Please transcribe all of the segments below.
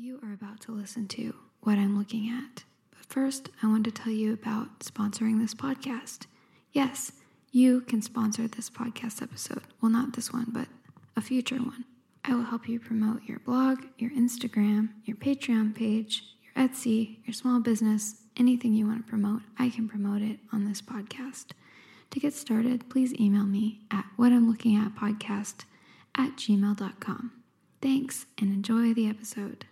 You are about to listen to what I'm looking at. But first, I want to tell you about sponsoring this podcast. Yes, you can sponsor this podcast episode. Well, not this one, but a future one. I will help you promote your blog, your Instagram, your Patreon page, your Etsy, your small business, anything you want to promote. I can promote it on this podcast. To get started, please email me at what I'm looking at podcast at gmail.com. Thanks and enjoy the episode.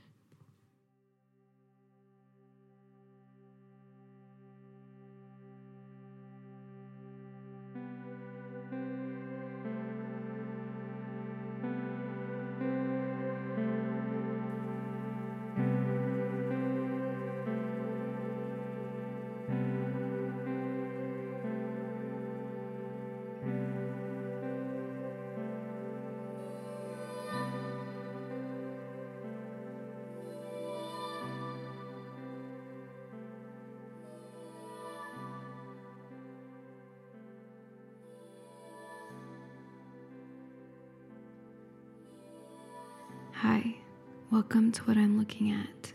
Welcome to What I'm Looking At,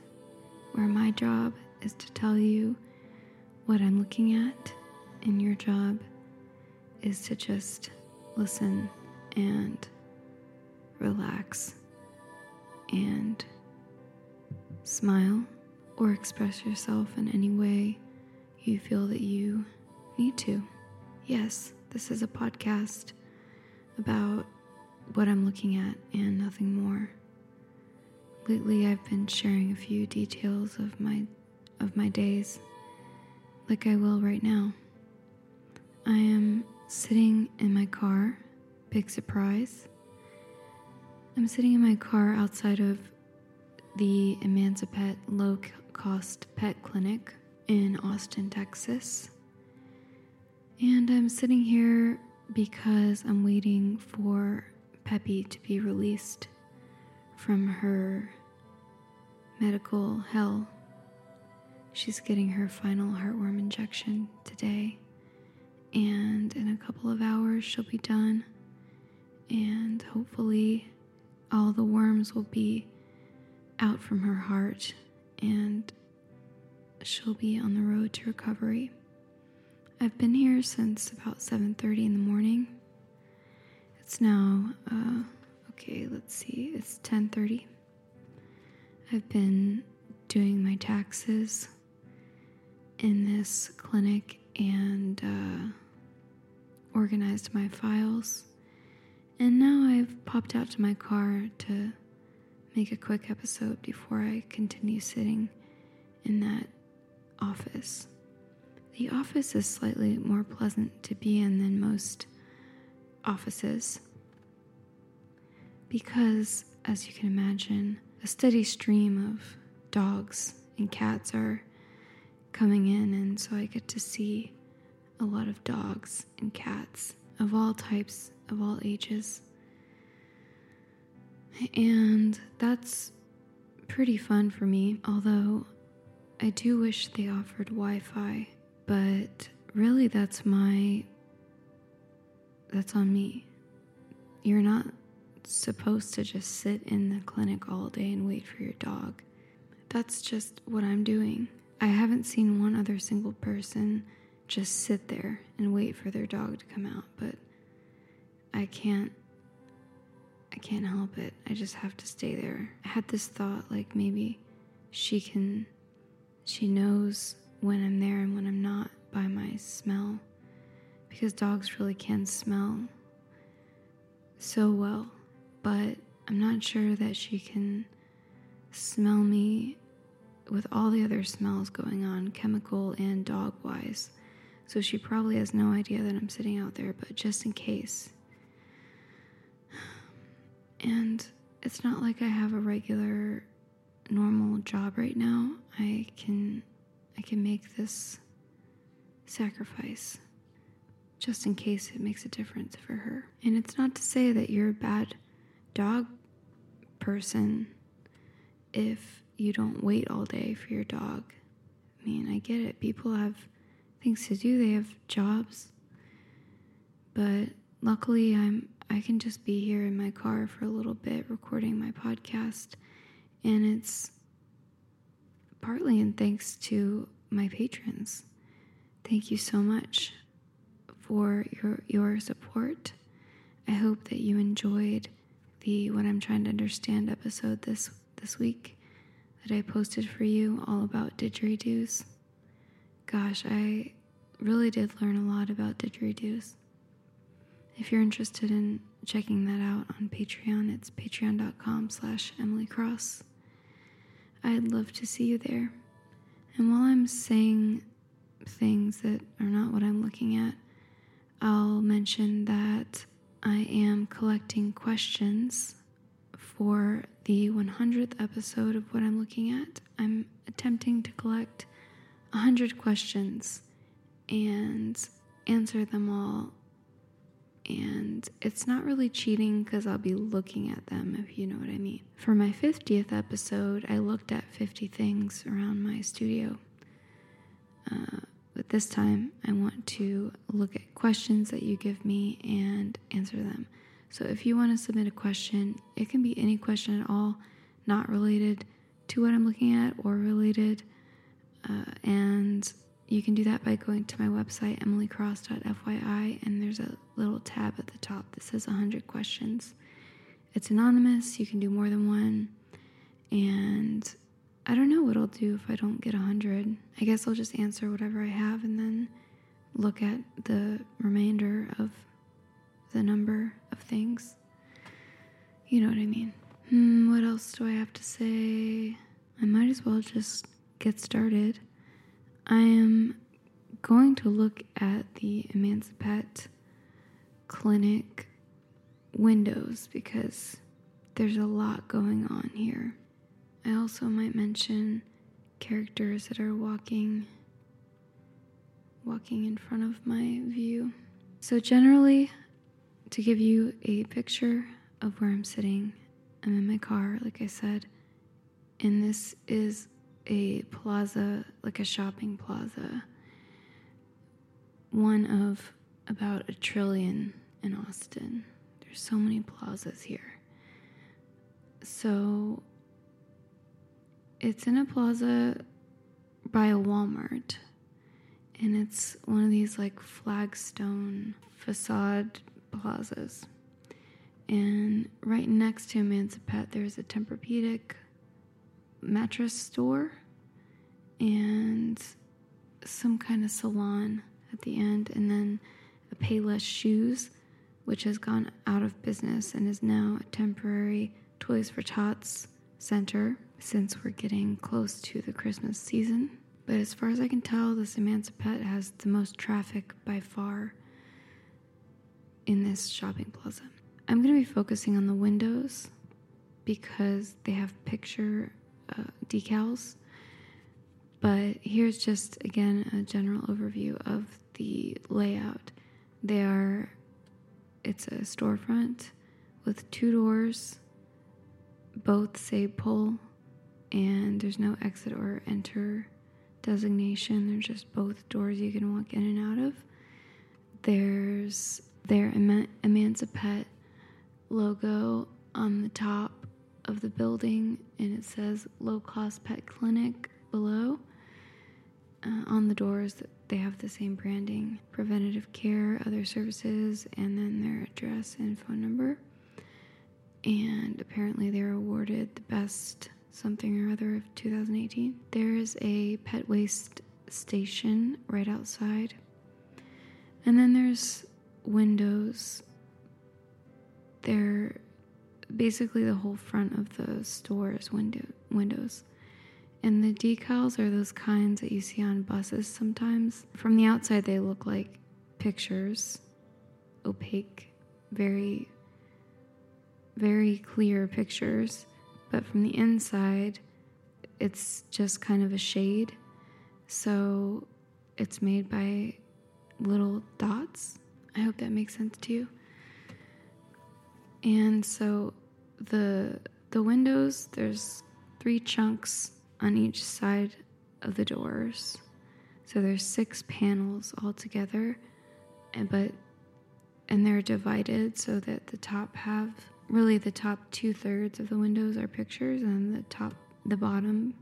where my job is to tell you what I'm looking at, and your job is to just listen and relax and smile or express yourself in any way you feel that you need to. Yes, this is a podcast about what I'm looking at and nothing more. Lately, I've been sharing a few details of my of my days, like I will right now. I am sitting in my car. Big surprise. I'm sitting in my car outside of the Emancipet low cost pet clinic in Austin, Texas. And I'm sitting here because I'm waiting for Peppy to be released from her medical hell. She's getting her final heartworm injection today, and in a couple of hours, she'll be done. And hopefully, all the worms will be out from her heart, and she'll be on the road to recovery. I've been here since about 7:30 in the morning. It's now uh, Okay, let's see. It's 10:30. I've been doing my taxes in this clinic and uh, organized my files. And now I've popped out to my car to make a quick episode before I continue sitting in that office. The office is slightly more pleasant to be in than most offices because, as you can imagine, a steady stream of dogs and cats are coming in, and so I get to see a lot of dogs and cats of all types, of all ages. And that's pretty fun for me, although I do wish they offered Wi Fi, but really that's my. That's on me. You're not supposed to just sit in the clinic all day and wait for your dog. That's just what I'm doing. I haven't seen one other single person just sit there and wait for their dog to come out, but I can't I can't help it. I just have to stay there. I had this thought like maybe she can she knows when I'm there and when I'm not by my smell because dogs really can smell so well but I'm not sure that she can smell me with all the other smells going on, chemical and dog wise. So she probably has no idea that I'm sitting out there, but just in case. And it's not like I have a regular normal job right now. I can I can make this sacrifice just in case it makes a difference for her. And it's not to say that you're a bad dog person if you don't wait all day for your dog. I mean, I get it. People have things to do, they have jobs. But luckily I'm I can just be here in my car for a little bit recording my podcast and it's partly in thanks to my patrons. Thank you so much for your your support. I hope that you enjoyed the what I'm trying to understand episode this this week that I posted for you all about didgeridoos. Gosh, I really did learn a lot about didgeridoos. If you're interested in checking that out on Patreon, it's patreon.com slash Emily Cross. I'd love to see you there. And while I'm saying things that are not what I'm looking at, I'll mention that I am collecting questions for the 100th episode of what I'm looking at. I'm attempting to collect 100 questions and answer them all. And it's not really cheating because I'll be looking at them, if you know what I mean. For my 50th episode, I looked at 50 things around my studio. Uh, this time, I want to look at questions that you give me and answer them. So if you want to submit a question, it can be any question at all, not related to what I'm looking at or related. Uh, and you can do that by going to my website, emilycross.fyi, and there's a little tab at the top that says 100 questions. It's anonymous, you can do more than one. And I don't know what I'll do if I don't get 100. I guess I'll just answer whatever I have and then look at the remainder of the number of things. You know what I mean. Hmm, what else do I have to say? I might as well just get started. I am going to look at the Emancipet Clinic windows because there's a lot going on here. I also might mention characters that are walking walking in front of my view. So generally to give you a picture of where I'm sitting, I'm in my car like I said, and this is a plaza, like a shopping plaza. One of about a trillion in Austin. There's so many plazas here. So it's in a plaza by a Walmart. And it's one of these like flagstone facade plazas. And right next to Emancipet, there's a Tempur-Pedic mattress store and some kind of salon at the end, and then a Payless Shoes, which has gone out of business and is now a temporary Toys for Tots center since we're getting close to the Christmas season. But as far as I can tell, this Emancipet has the most traffic by far in this shopping plaza. I'm going to be focusing on the windows because they have picture uh, decals. But here's just again a general overview of the layout. They are, it's a storefront with two doors, both say pull and there's no exit or enter designation. There's just both doors you can walk in and out of. There's their Eman- Emancipet logo on the top of the building, and it says low cost pet clinic below. Uh, on the doors, they have the same branding preventative care, other services, and then their address and phone number. And apparently, they're awarded the best something or other of 2018. There is a pet waste station right outside. And then there's windows. They're basically the whole front of the store is window windows. And the decals are those kinds that you see on buses sometimes. From the outside they look like pictures, opaque, very very clear pictures but from the inside, it's just kind of a shade. So it's made by little dots. I hope that makes sense to you. And so the the windows, there's three chunks on each side of the doors. So there's six panels altogether, and but and they're divided so that the top half really the top two thirds of the windows are pictures, and the top, the bottom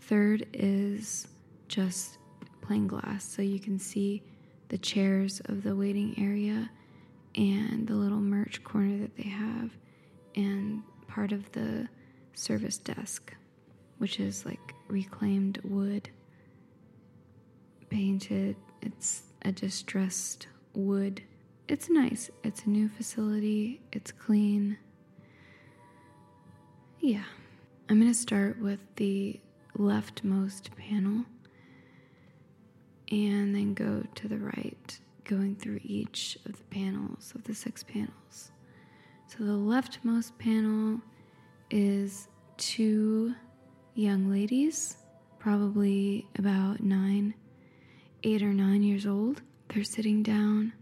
Third is just plain glass, so you can see the chairs of the waiting area and the little merch corner that they have, and part of the service desk, which is like reclaimed wood, painted. It's a distressed wood. It's nice. It's a new facility, it's clean. Yeah. I'm going to start with the leftmost panel and then go to the right, going through each of the panels of the six panels. So the leftmost panel is two young ladies, probably about nine, eight or nine years old. They're sitting down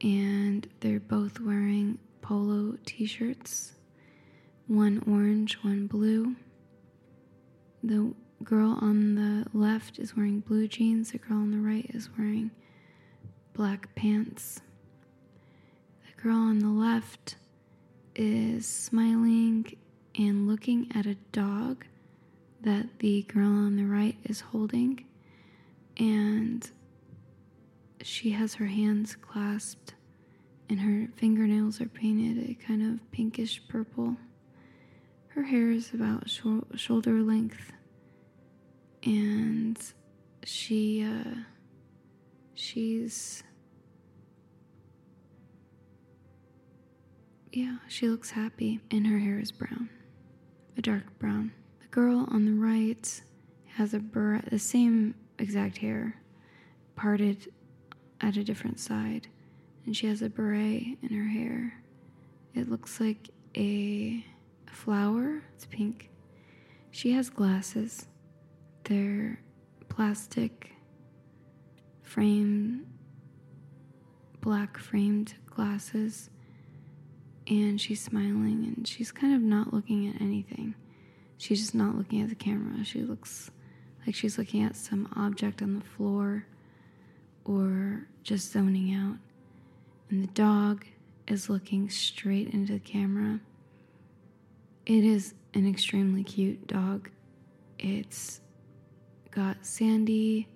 and they're both wearing polo t shirts one orange, one blue. The girl on the left is wearing blue jeans, the girl on the right is wearing black pants. The girl on the left is smiling and looking at a dog that the girl on the right is holding, and she has her hands clasped and her fingernails are painted a kind of pinkish purple. Her hair is about shoulder length, and she uh, she's yeah, she looks happy, and her hair is brown, a dark brown. The girl on the right has a the same exact hair, parted at a different side, and she has a beret in her hair. It looks like a flower. It's pink. She has glasses. They're plastic frame, black framed glasses. And she's smiling and she's kind of not looking at anything. She's just not looking at the camera. She looks like she's looking at some object on the floor or just zoning out. And the dog is looking straight into the camera it is an extremely cute dog. It's got sandy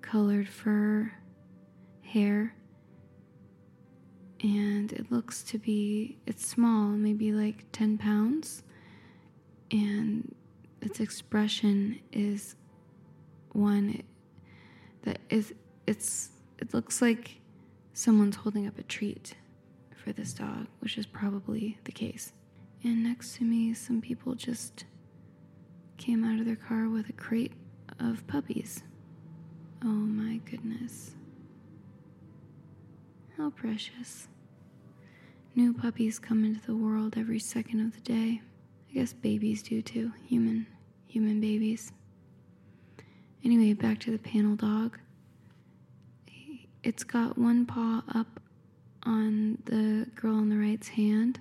colored fur, hair, and it looks to be, it's small, maybe like 10 pounds, and its expression is one that is, it's, it looks like someone's holding up a treat for this dog, which is probably the case. And next to me, some people just came out of their car with a crate of puppies. Oh my goodness. How precious. New puppies come into the world every second of the day. I guess babies do too. Human, human babies. Anyway, back to the panel dog. It's got one paw up on the girl on the right's hand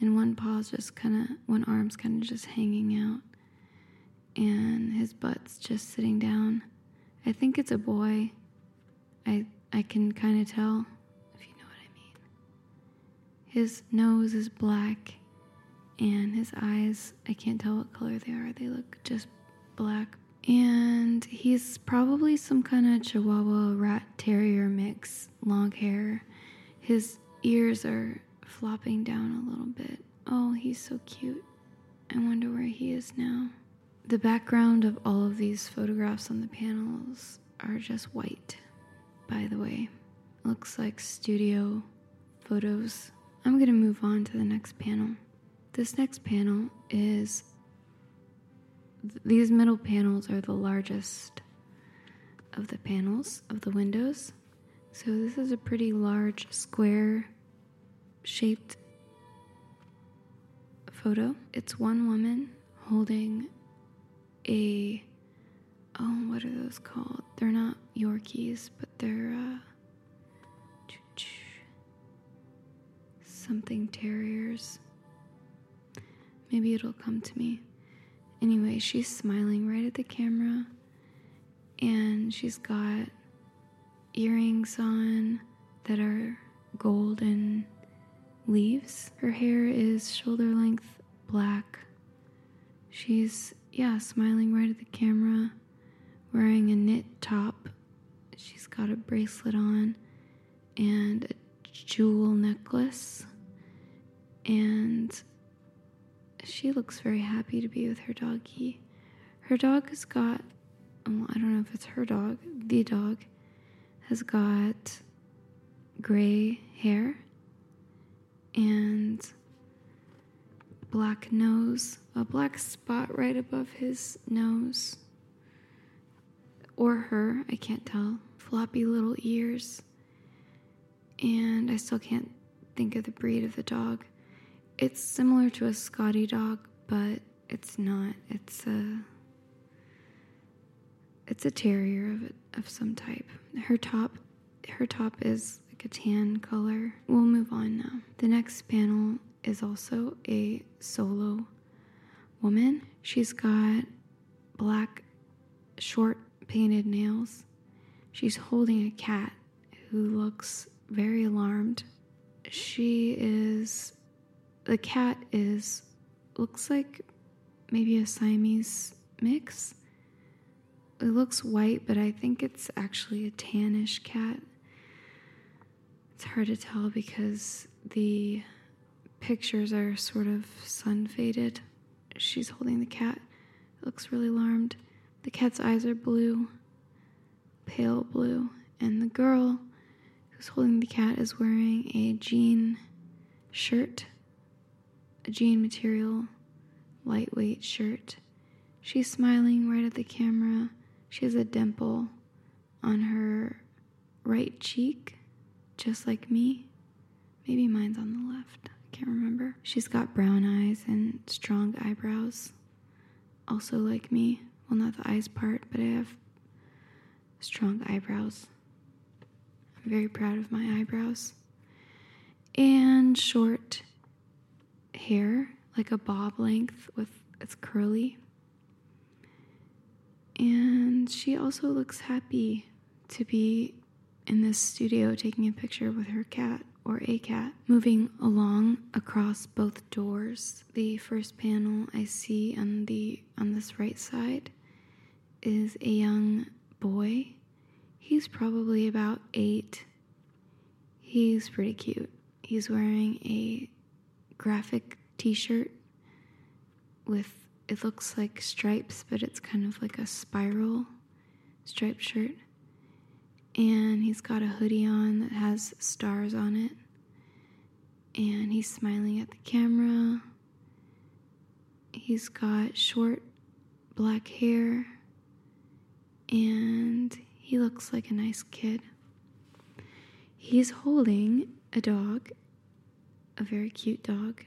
and one paw's just kind of, one arm's kind of just hanging out, and his butt's just sitting down. I think it's a boy. I I can kind of tell, if you know what I mean. His nose is black, and his eyes, I can't tell what color they are. They look just black. And he's probably some kind of Chihuahua rat terrier mix, long hair. His ears are flopping down a little bit. Oh, he's so cute. I wonder where he is now. The background of all of these photographs on the panels are just white, by the way. Looks like studio photos. I'm to move on to the next panel. This next panel is. These middle panels are the largest of the panels of the windows. So, this is a pretty large square shaped photo. It's one woman holding a oh, what are those called? They're not Yorkies, but they're uh, something terriers. Maybe it'll come to me. Anyway, she's smiling right at the camera, and she's got earrings on that are golden leaves. Her hair is shoulder length black. She's yeah, smiling right at the camera, wearing a knit top. She's got a bracelet on and a jewel necklace. And she looks very happy to be with her doggy. Her dog has got, well, I don't know if it's her dog, the dog has got gray hair and black nose, a black spot right above his nose. Or her, I can't tell. Floppy little ears. And I still can't think of the breed of the dog. It's similar to a Scotty dog, but it's not. It's a it's a terrier of of some type. Her top her top is like a tan color. We'll move on now. The next panel is also a solo woman. She's got black short painted nails. She's holding a cat who looks very alarmed. She is the cat is looks like maybe a Siamese mix. It looks white, but I think it's actually a tannish cat. It's hard to tell because the pictures are sort of sun faded. She's holding the cat. It looks really alarmed. The cat's eyes are blue, pale blue, and the girl who's holding the cat is wearing a jean shirt a jean material, lightweight shirt. She's smiling right at the camera. She has a dimple on her right cheek, just like me. Maybe mine's on the left. I can't remember. She's got brown eyes and strong eyebrows, also like me. Well, not the eyes part, but I have strong eyebrows. I'm very proud of my eyebrows. And short hair, like a bob length with it's curly. And she also looks happy to be in this studio taking a picture with her cat or a cat moving along across both doors. The first panel I see on the on this right side is a young boy. He's probably about 8. He's pretty cute. He's wearing a graphic t shirt with it looks like stripes, but it's kind of like a spiral striped shirt. And he's got a hoodie on that has stars on it. And he's smiling at the camera. He's got short black hair. And he looks like a nice kid. He's holding a dog a very cute dog.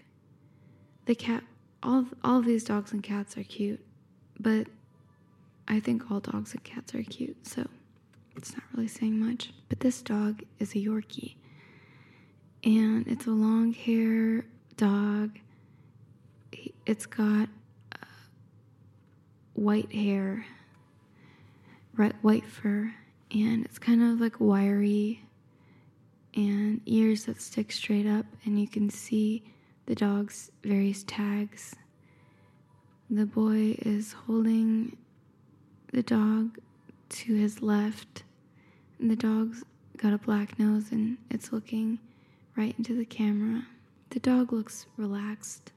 The cat, all all these dogs and cats are cute, but I think all dogs and cats are cute, so it's not really saying much. But this dog is a Yorkie, and it's a long hair dog. It's got uh, white hair, white fur, and it's kind of like wiry and ears that stick straight up, and you can see the dog's various tags. The boy is holding the dog to his left, and the dog's got a black nose and it's looking right into the camera. The dog looks relaxed.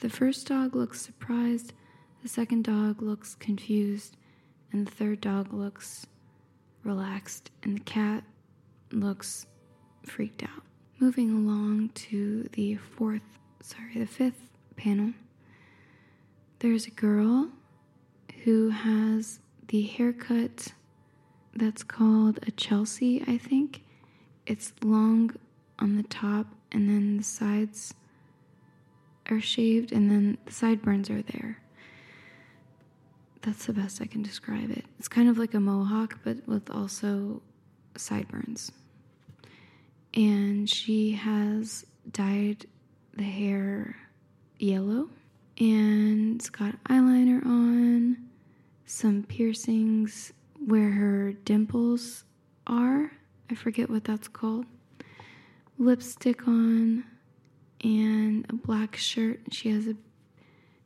The first dog looks surprised, the second dog looks confused, and the third dog looks relaxed, and the cat looks freaked out. Moving along to the fourth, sorry, the fifth panel, there's a girl who has the haircut that's called a Chelsea, I think. It's long on the top, and then the sides are shaved, and then the sideburns are there. That's the best I can describe it. It's kind of like a mohawk, but with also sideburns and she has dyed the hair yellow and it's got eyeliner on, some piercings where her dimples are. I forget what that's called. Lipstick on and a black shirt. She has a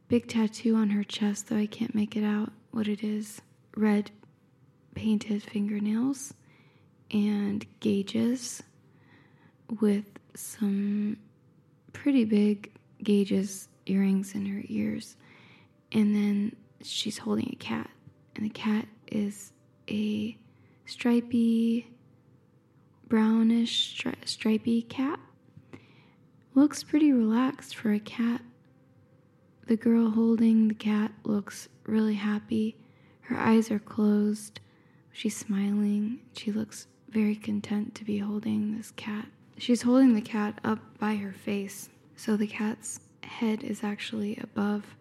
big tattoo on her chest, though I can't make it out what it is. Red painted fingernails and gauges with some pretty big gauges earrings in her ears. And then she's holding a cat, and the cat is a stripy, brownish, stri- stripy cat. Looks pretty relaxed for a cat. The girl holding the cat looks really happy. Her eyes are closed. She's smiling. She looks very content to be holding this cat. She's holding the cat up by her face, so the cat's head is actually above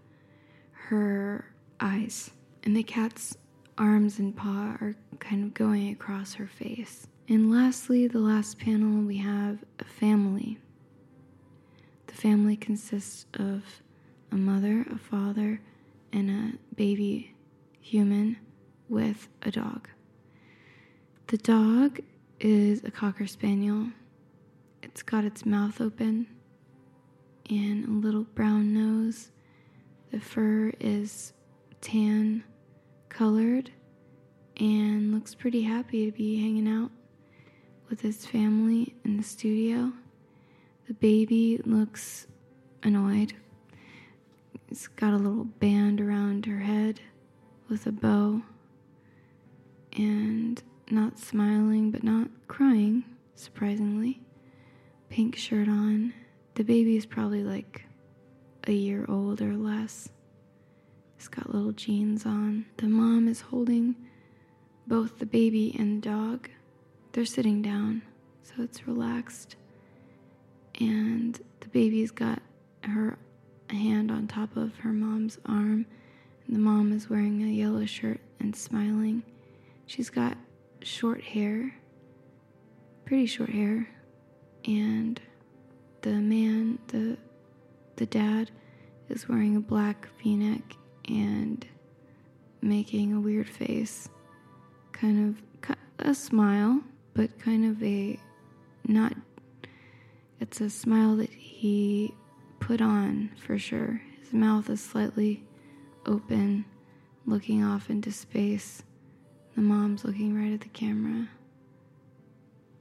her eyes, and the cat's arms and paw are kind of going across her face. And lastly, the last panel, we have a family. The family consists of a mother, a father, and a baby human with a dog. The dog is a Cocker Spaniel. It's got its mouth open and a little brown nose. The fur is tan colored and looks pretty happy to be hanging out with his family in the studio. The baby looks annoyed. It's got a little band around her head with a bow and not smiling but not crying, surprisingly. Pink shirt on. The baby is probably like a year old or less. He's got little jeans on. The mom is holding both the baby and the dog. They're sitting down, so it's relaxed. And the baby's got her hand on top of her mom's arm, and the mom is wearing a yellow shirt and smiling. She's got short hair, pretty short hair, and the man, the the dad, is wearing a black V-neck and making a weird face, kind of a smile, but kind of a not. It's a smile that he put on for sure. His mouth is slightly open, looking off into space. The mom's looking right at the camera,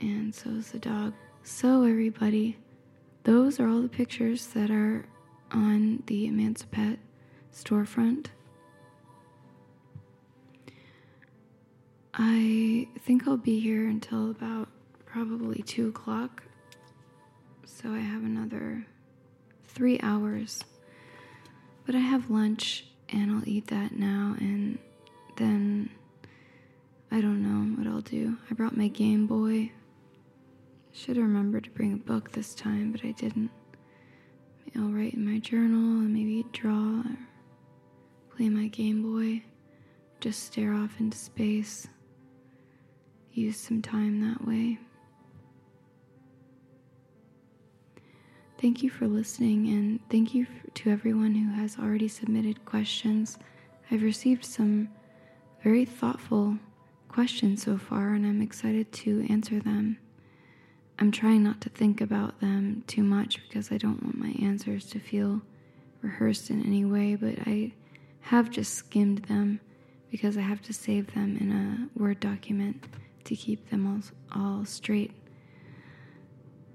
and so is the dog. So, everybody, those are all the pictures that are on the Emancipet storefront. I think I'll be here until about probably 2 o'clock, so I have another three hours. But I have lunch and I'll eat that now, and then I don't know what I'll do. I brought my Game Boy. Should have remembered to bring a book this time, but I didn't. I'll write in my journal and maybe draw or play my Game Boy, just stare off into space, use some time that way. Thank you for listening, and thank you to everyone who has already submitted questions. I've received some very thoughtful questions so far, and I'm excited to answer them. I'm trying not to think about them too much because I don't want my answers to feel rehearsed in any way, but I have just skimmed them because I have to save them in a Word document to keep them all, all straight.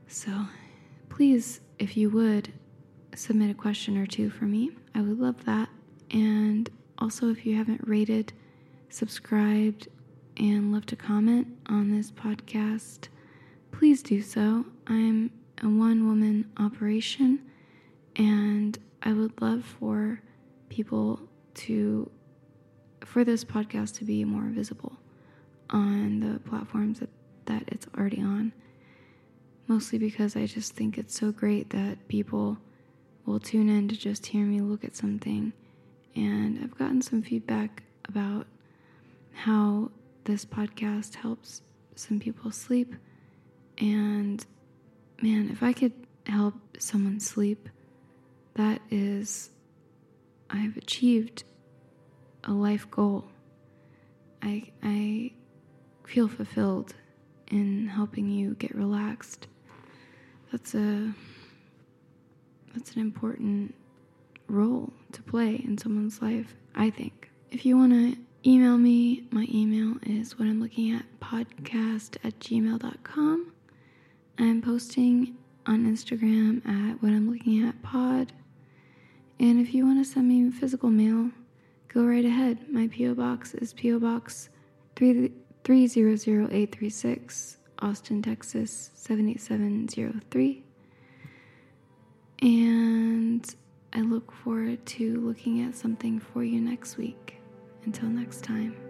So please, if you would, submit a question or two for me. I would love that. And also, if you haven't rated, subscribed, and left a comment on this podcast, please do so. I'm a one woman operation, and I would love for people to, for this podcast to be more visible on the platforms that, that it's already on. Mostly because I just think it's so great that people will tune in to just hear me look at something. And I've gotten some feedback about how this podcast helps some people sleep and man, if I could help someone sleep, that is, I have achieved a life goal. I, I feel fulfilled in helping you get relaxed. That's a that's an important role to play in someone's life, I think. If you want to email me, my email is what I'm looking at podcast at gmail.com. I'm posting on Instagram at what I'm looking at pod. And if you want to send me physical mail, go right ahead. My P.O. Box is P.O. Box 300836, Austin, Texas 78703. And I look forward to looking at something for you next week. Until next time.